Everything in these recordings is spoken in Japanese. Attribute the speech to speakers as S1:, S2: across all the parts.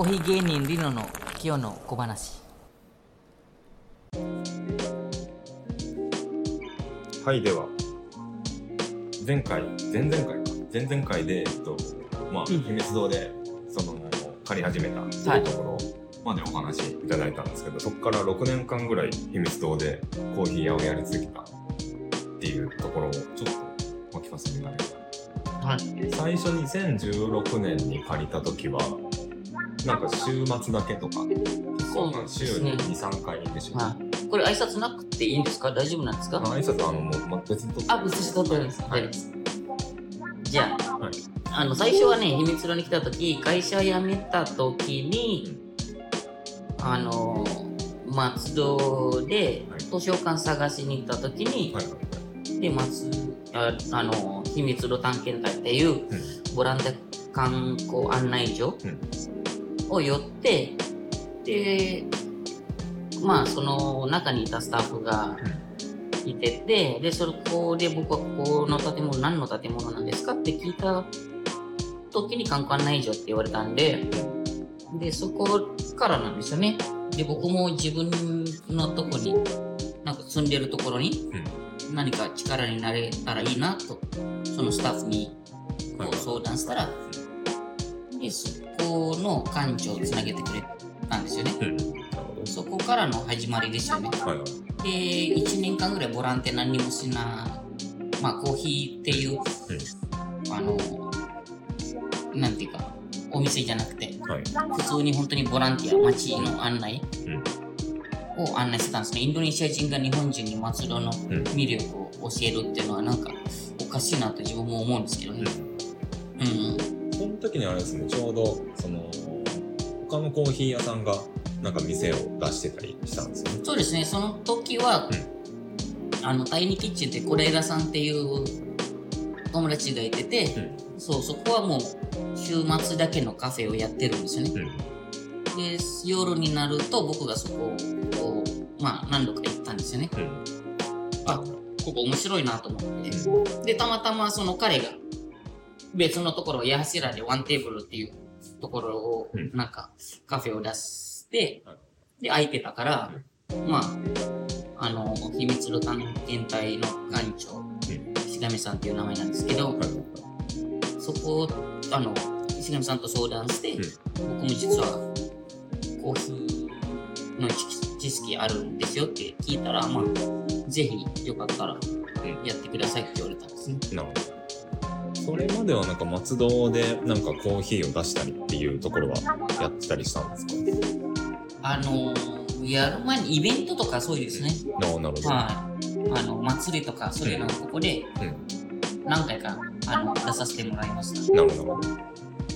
S1: コーヒー芸人リノの今日の小話。
S2: はい、では、前回、前々回か、前々回で、えっと、まあ、
S1: うん。
S2: 秘密堂で、その、借り始めたっていうところまでお話いただいたんですけど、そこから6年間ぐらい秘密堂でコーヒー屋をやり続けたっていうところを、ちょっと、お聞かせになります。
S1: はい。
S2: 最初2016年に借りた時は、なんか週末だけとか、
S1: そうなんです
S2: 週
S1: ね。
S2: に2、3回でしょ。
S1: はい。これ挨拶なくていいんですか？大丈夫なんですか？
S2: 挨拶はあの、もう、ま別にとって。
S1: あ、別に取ってるんです。
S2: はい。
S1: じゃあ、
S2: はい。
S1: あの、最初はね、秘密路に来た時、会社辞めた時に、あの、松戸で
S2: はい。
S1: 図書館探しに行った時に、で、松、ああの、秘密路探検隊っていう、ボランティア観光案内所を寄って、で、まあ、その中にいたスタッフがいてて、で、そこで僕はここの建物何の建物なんですかって聞いた時に観光案内所って言われたんで、で、そこからなんですよね。で、僕も自分のとこに、なんか住んでるところに何か力になれたらいいなと、そのスタッフにこう相談したら、で、そこの館長をつなげてくれたんですよね。
S2: うん。
S1: そこからの始まりですよね。
S2: はいはい。
S1: で、1年間ぐらいボランティア何にもしな、まあコーヒーっていう、あの、なんていうか、お店じゃなくて、
S2: はい。
S1: 普通に本当にボランティア、街の案内を案内してたんですね。インドネシア人が日本人に松戸の魅力を教えるっていうのはなんかおかしいなと自分も思うんですけどね。うん。
S2: その時にあれですね、ちょうど、その、他のコーヒー屋さんが、なんか店を出してたりしたんですよね。
S1: そうですね、その時は、あの、第二キッチンって是枝さんっていう友達がいてて、そう、そこはもう週末だけのカフェをやってるんですよね。
S2: うん。
S1: で、夜になると僕がそこを、まあ何度か行ったんですよね。
S2: うん。
S1: あ、ここ面白いなと思って。で、たまたまその彼が別のところ、八柱でワンテーブルっていうところを
S2: うん、
S1: なんかカフェを出して
S2: はい、
S1: で、空いてたから、まあ、あの、秘密の探検隊の館長、石上さんっていう名前なんですけど、
S2: はい。
S1: そこを、あの、石上さんと相談して、
S2: うん
S1: 僕も実はコーヒーの知知識あるんですよって聞いたら、まあ、ぜひよかったらやってくださいって言われたんですね。
S2: なるほど。それまではなんか松戸でなんかコーヒーを出したりっていうところはやってたりしたんですか？
S1: あのやる前にイベントとかそうですね。
S2: ななるほど。
S1: はい。あの、祭りとかそういうのをここで何回かあの出させてもらいました。
S2: なるほど。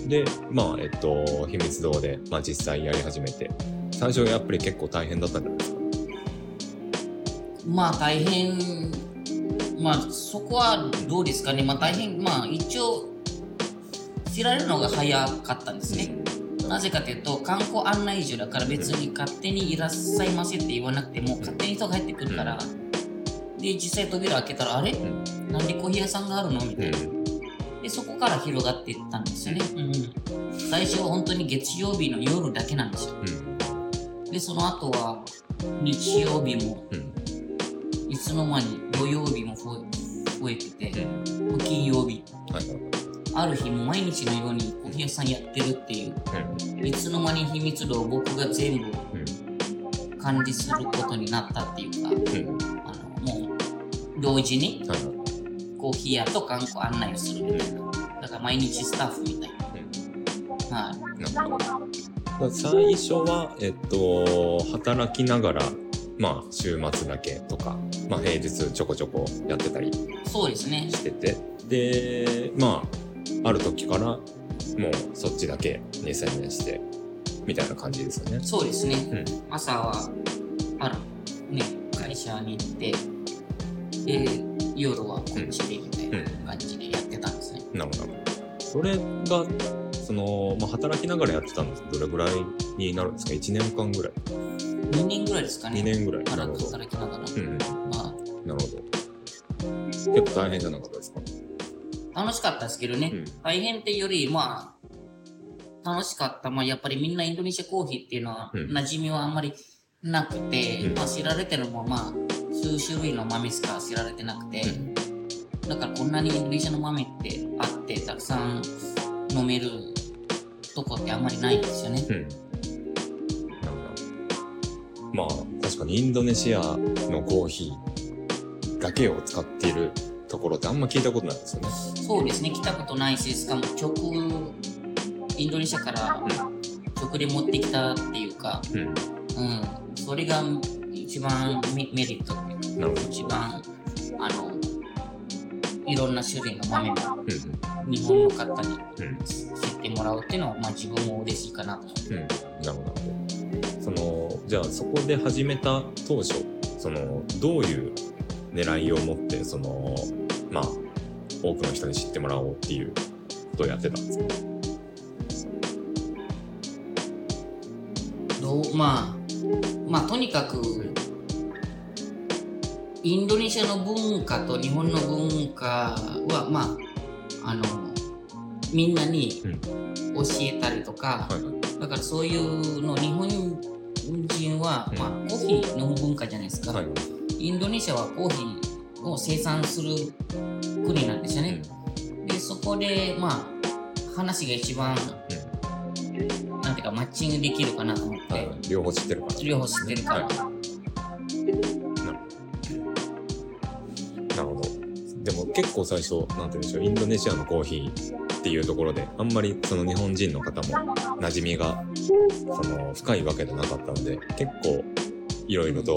S2: で、まあ、えっと、秘密堂で、まあ実際やり始めて、最初はやっぱり結構大変だったんじゃないですか？
S1: まあ大変、まあそこはどうですかね。まあ大変、まあ一応知られるのが早かったんですね。なぜかというと観光案内所だから別に勝手にいらっしゃいませって言わなくても勝手に人が入ってくるから、で実際扉開けたらあれ？
S2: ん
S1: なんでコーヒー屋さんがあるの？みたいな。
S2: うん。
S1: でそこから広がっていったんですよね。うん、最初は本当に月曜日の夜だけなんですよ。
S2: うん。
S1: でその後は日曜日も
S2: うん。
S1: いつの間に土曜日も増えてて、
S2: うん。
S1: 金曜日
S2: はいはい
S1: ある日も毎日のようにコーヒー屋さんやってるっていう
S2: はい。
S1: いつの間に秘密度を僕が全部
S2: うん。
S1: 管理することになったっていうか
S2: うん。
S1: あのもう同時に。コーヒー屋と観光案内をするみたいなだから毎日スタッフみたいな、はい。
S2: 最初は、えっと、働きながら、まあ、週末だけとか、まあ、平日ちょこちょこやってたり
S1: そうですね。
S2: してて、で、まあ、ある時から、もうそっちだけに専念して、みたいな感じですよね。
S1: そうですね、
S2: うん。
S1: 朝はあるね会社に行ってで夜はこっちでみたいな感じでやってたんですね、
S2: なるほど。それが、その、まあ、働きながらやってたんですけど、どれぐらいになるんですか ?1 年間ぐらい
S1: 2年ぐらいですかね
S2: ?2 年ぐらい。な
S1: 働
S2: るほど。
S1: 働きながら、
S2: うんうん。
S1: ま
S2: なるほど。結構大変じゃなかったですか？
S1: あ楽しかったですけどね、
S2: うん
S1: 大変っていうよりまあ楽しかった。まあ、やっぱりみんなインドネシアコーヒーっていうのは、馴染みはあんまりなくて、うん、まあ、知られてるのも、まあ、数種類の豆しか知られてなくて、うん、だからこんなにインドネシアの豆ってあって、たくさん飲めるとこってあんまりないんですよね。うん。
S2: まあ確かにインドネシアのコーヒーだけを使っているところってあんま聞いたことないですよね。
S1: そうですね、来たことないし、しかも直、インドネシアから直で持ってきたっていうか、うん、うん、それが一番メリットっていうか、一番、いろんな種類の豆を日本の方に知ってもらうっていうのは、まあ自分も嬉しいかなと。うん、なるほど。
S2: その、じゃあそこで始めた当初、その、どういう狙いを持って、その、まあ、多くの人に知ってもらおうっていうことをやってたんですか？
S1: どうまあまあとにかくインドネシアの文化と日本の文化はまああのみんなに教えたりとか、だからそういうの日本人は、まあ、コーヒー飲む文化じゃないですか、インドネシアはコーヒーを生産する国なんですよね、でそこでまあ話が一番、なんていうかマッチングできるかなと思って、
S2: 両方知ってるから。
S1: 両方知ってるから、はい
S2: でも結構最初、なんて言うんでしょう、インドネシアのコーヒーっていうところで、あんまりその日本人の方も馴染みが、その深いわけじゃなかったので、結構いろいろと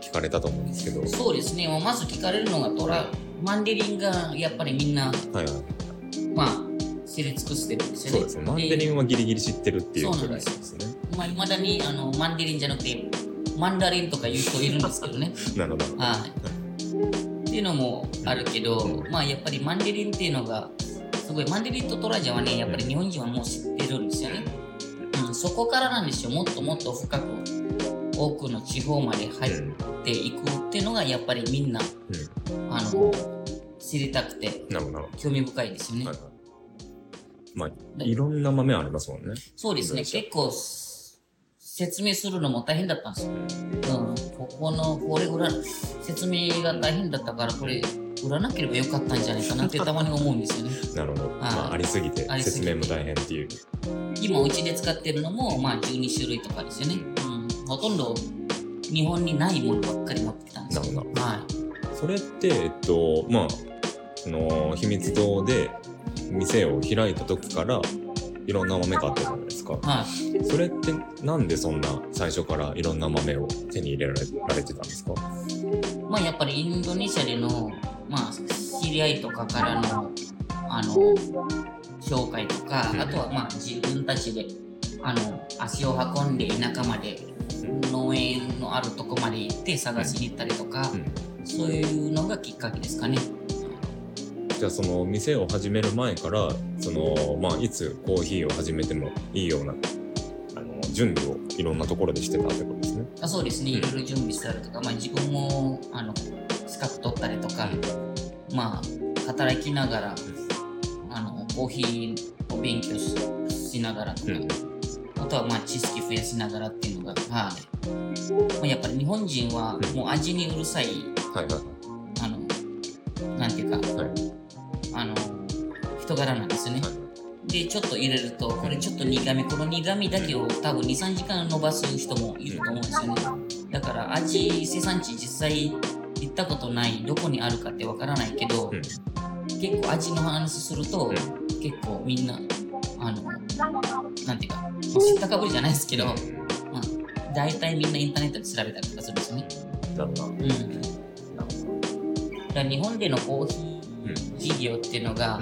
S2: 聞かれたと思うんですけど。
S1: そうですね。まず聞かれるのがトラ、マンデリンがやっぱりみんな、はいはい、まあ、知り尽くしてるんですよね。
S2: そうですね。マンデリンはギリギリ知ってるっていうぐらいですね。
S1: まあ、未だにあのマンデリンじゃなくて、マンダリンとか言う人いるんですけどね。
S2: なるほど。
S1: はい。っていうのもあるけど、まあやっぱりマンデリンっていうのがすごいマンデリンとトラジャはねやっぱり日本人はもう知ってるんですよね、うん、そこからなんですよ。もっともっと深く多くの地方まで入っていくっていうのがやっぱりみんな、うん、あの知りたくて興味深いですよね、はい。はい、
S2: まあいろんな豆ありますもんね。
S1: そうですね。結構説明するのも大変だったんですよ。うん、ここの、これぐらい、説明が大変だったから、これ、売らなければよかったんじゃないかなってたまに思うんですよね。
S2: なるほど。まあ、ありすぎて、説明も大変っていう。
S1: 今、うちで使ってるのも、まあ、12種類とかですよね。うん、ほとんど、日本にないものばっかり持ってきたんですよ。なるほど。はい。
S2: それって、えっと、まあ、その、秘密堂で店を開いた時から、いろんな豆があったじゃないですか？はい。それってなんでそんな最初からいろんな豆を手に入れられてたんですか？
S1: まあやっぱりインドネシアでの、まあ、知り合いとかからの、あの、紹介とか、うん、あとはまあ自分たちで、あの、足を運んで田舎まで、農園のあるとこまで行って探しに行ったりとか、うん、そういうのがきっかけですかね。
S2: じゃあその店を始める前からその、まあ、いつコーヒーを始めてもいいようなあの準備をいろんなところでしてたってことですね。
S1: あそうですね。いろいろ準備したりとか、まあ、自分もあの資格取ったりとか、まあ、働きながらあのコーヒーを勉強しながらとか、うん、あとはまあ知識増やしながらっていうのが、はいまあ、やっぱり日本人はもう味にうるさい、はいはい、あのなんていうか、はい人柄なんですよね。で、ちょっと入れると、これちょっと苦味、この苦味だけを多分2、3時間伸ばす人もいると思うんですよね。だから味、生産地実際行ったことない、どこにあるかってわからないけど、結構味の話すると、結構みんな、あの、なんていうか、知ったかぶりじゃないですけど、まあ、大体みんなインターネットで調べたりとかするんですよね。なるほど。うん。だ日本でのコーヒー事業っていうのが、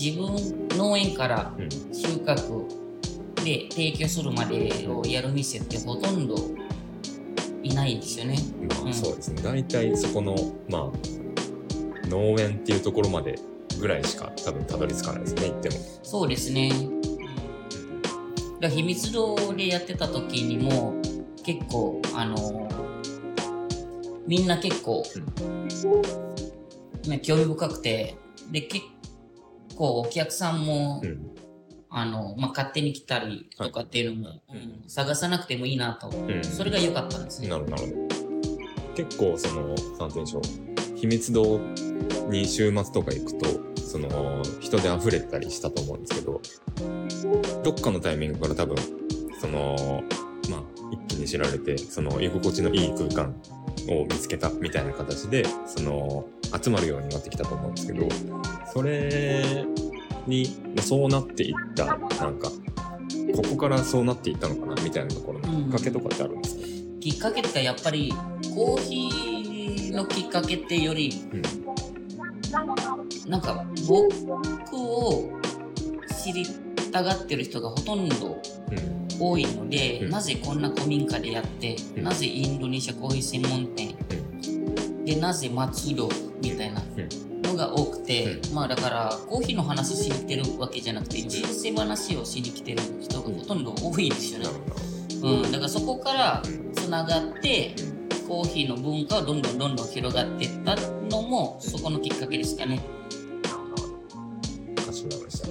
S1: 自分農園から収穫で提供するまでをやる店ってほとんどいないですよね。
S2: まあ、そうですね。大体そこの、まあ、農園っていうところまでぐらいしか多分たどり着かないですね、行っても。
S1: そうですね。だ秘密堂でやってた時にも結構あのみんな結構、うんね、興味深くて、で、結構お客さんも、あの、まあ、勝手に来たりとかっていうのも、はいうん、探さなくてもいいなと、うん、それが良かったんですね。
S2: なるほど、なるほど。結構、その、なんて言うんでしょう。秘密堂に週末とか行くと、その、人で溢れたりしたと思うんですけど、どっかのタイミングから多分、その、まあ、一気に知られて、その、居心地のいい空間を見つけたみたいな形で、その、集まるようになってきたと思うんですけど、それに、まあ、そうなっていった、なんか、ここからそうなっていったのかなみたいなところのきっかけとかってあるんですか、
S1: うん、きっかけってかやっぱりコーヒーのきっかけってより、うん、なんか僕を知りたがってる人がほとんど多いので、うん、なぜこんな古民家でやって、なぜインドネシアコーヒー専門店、でなぜ松戸みたいなのが多くて、まあだからコーヒーの話しに来てるわけじゃなくて人生話をしに来てる人がほとんど多いんですよね。うん、だからそこからつながってコーヒーの文化をどんどんどんどん広がっていったのもそこのきっかけですかね。
S2: かしこまりました。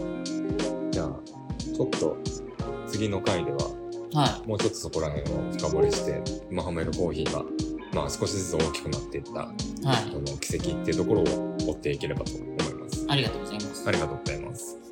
S2: じゃあちょっと次の回では、はい、もうちょっとそこら辺を深掘りしてマハメルコーヒーがまあ、少しずつ大きくなっていった、はい、この奇跡っていうところを追っていければと思います。
S1: ありがとうございます。
S2: ありがとうございます。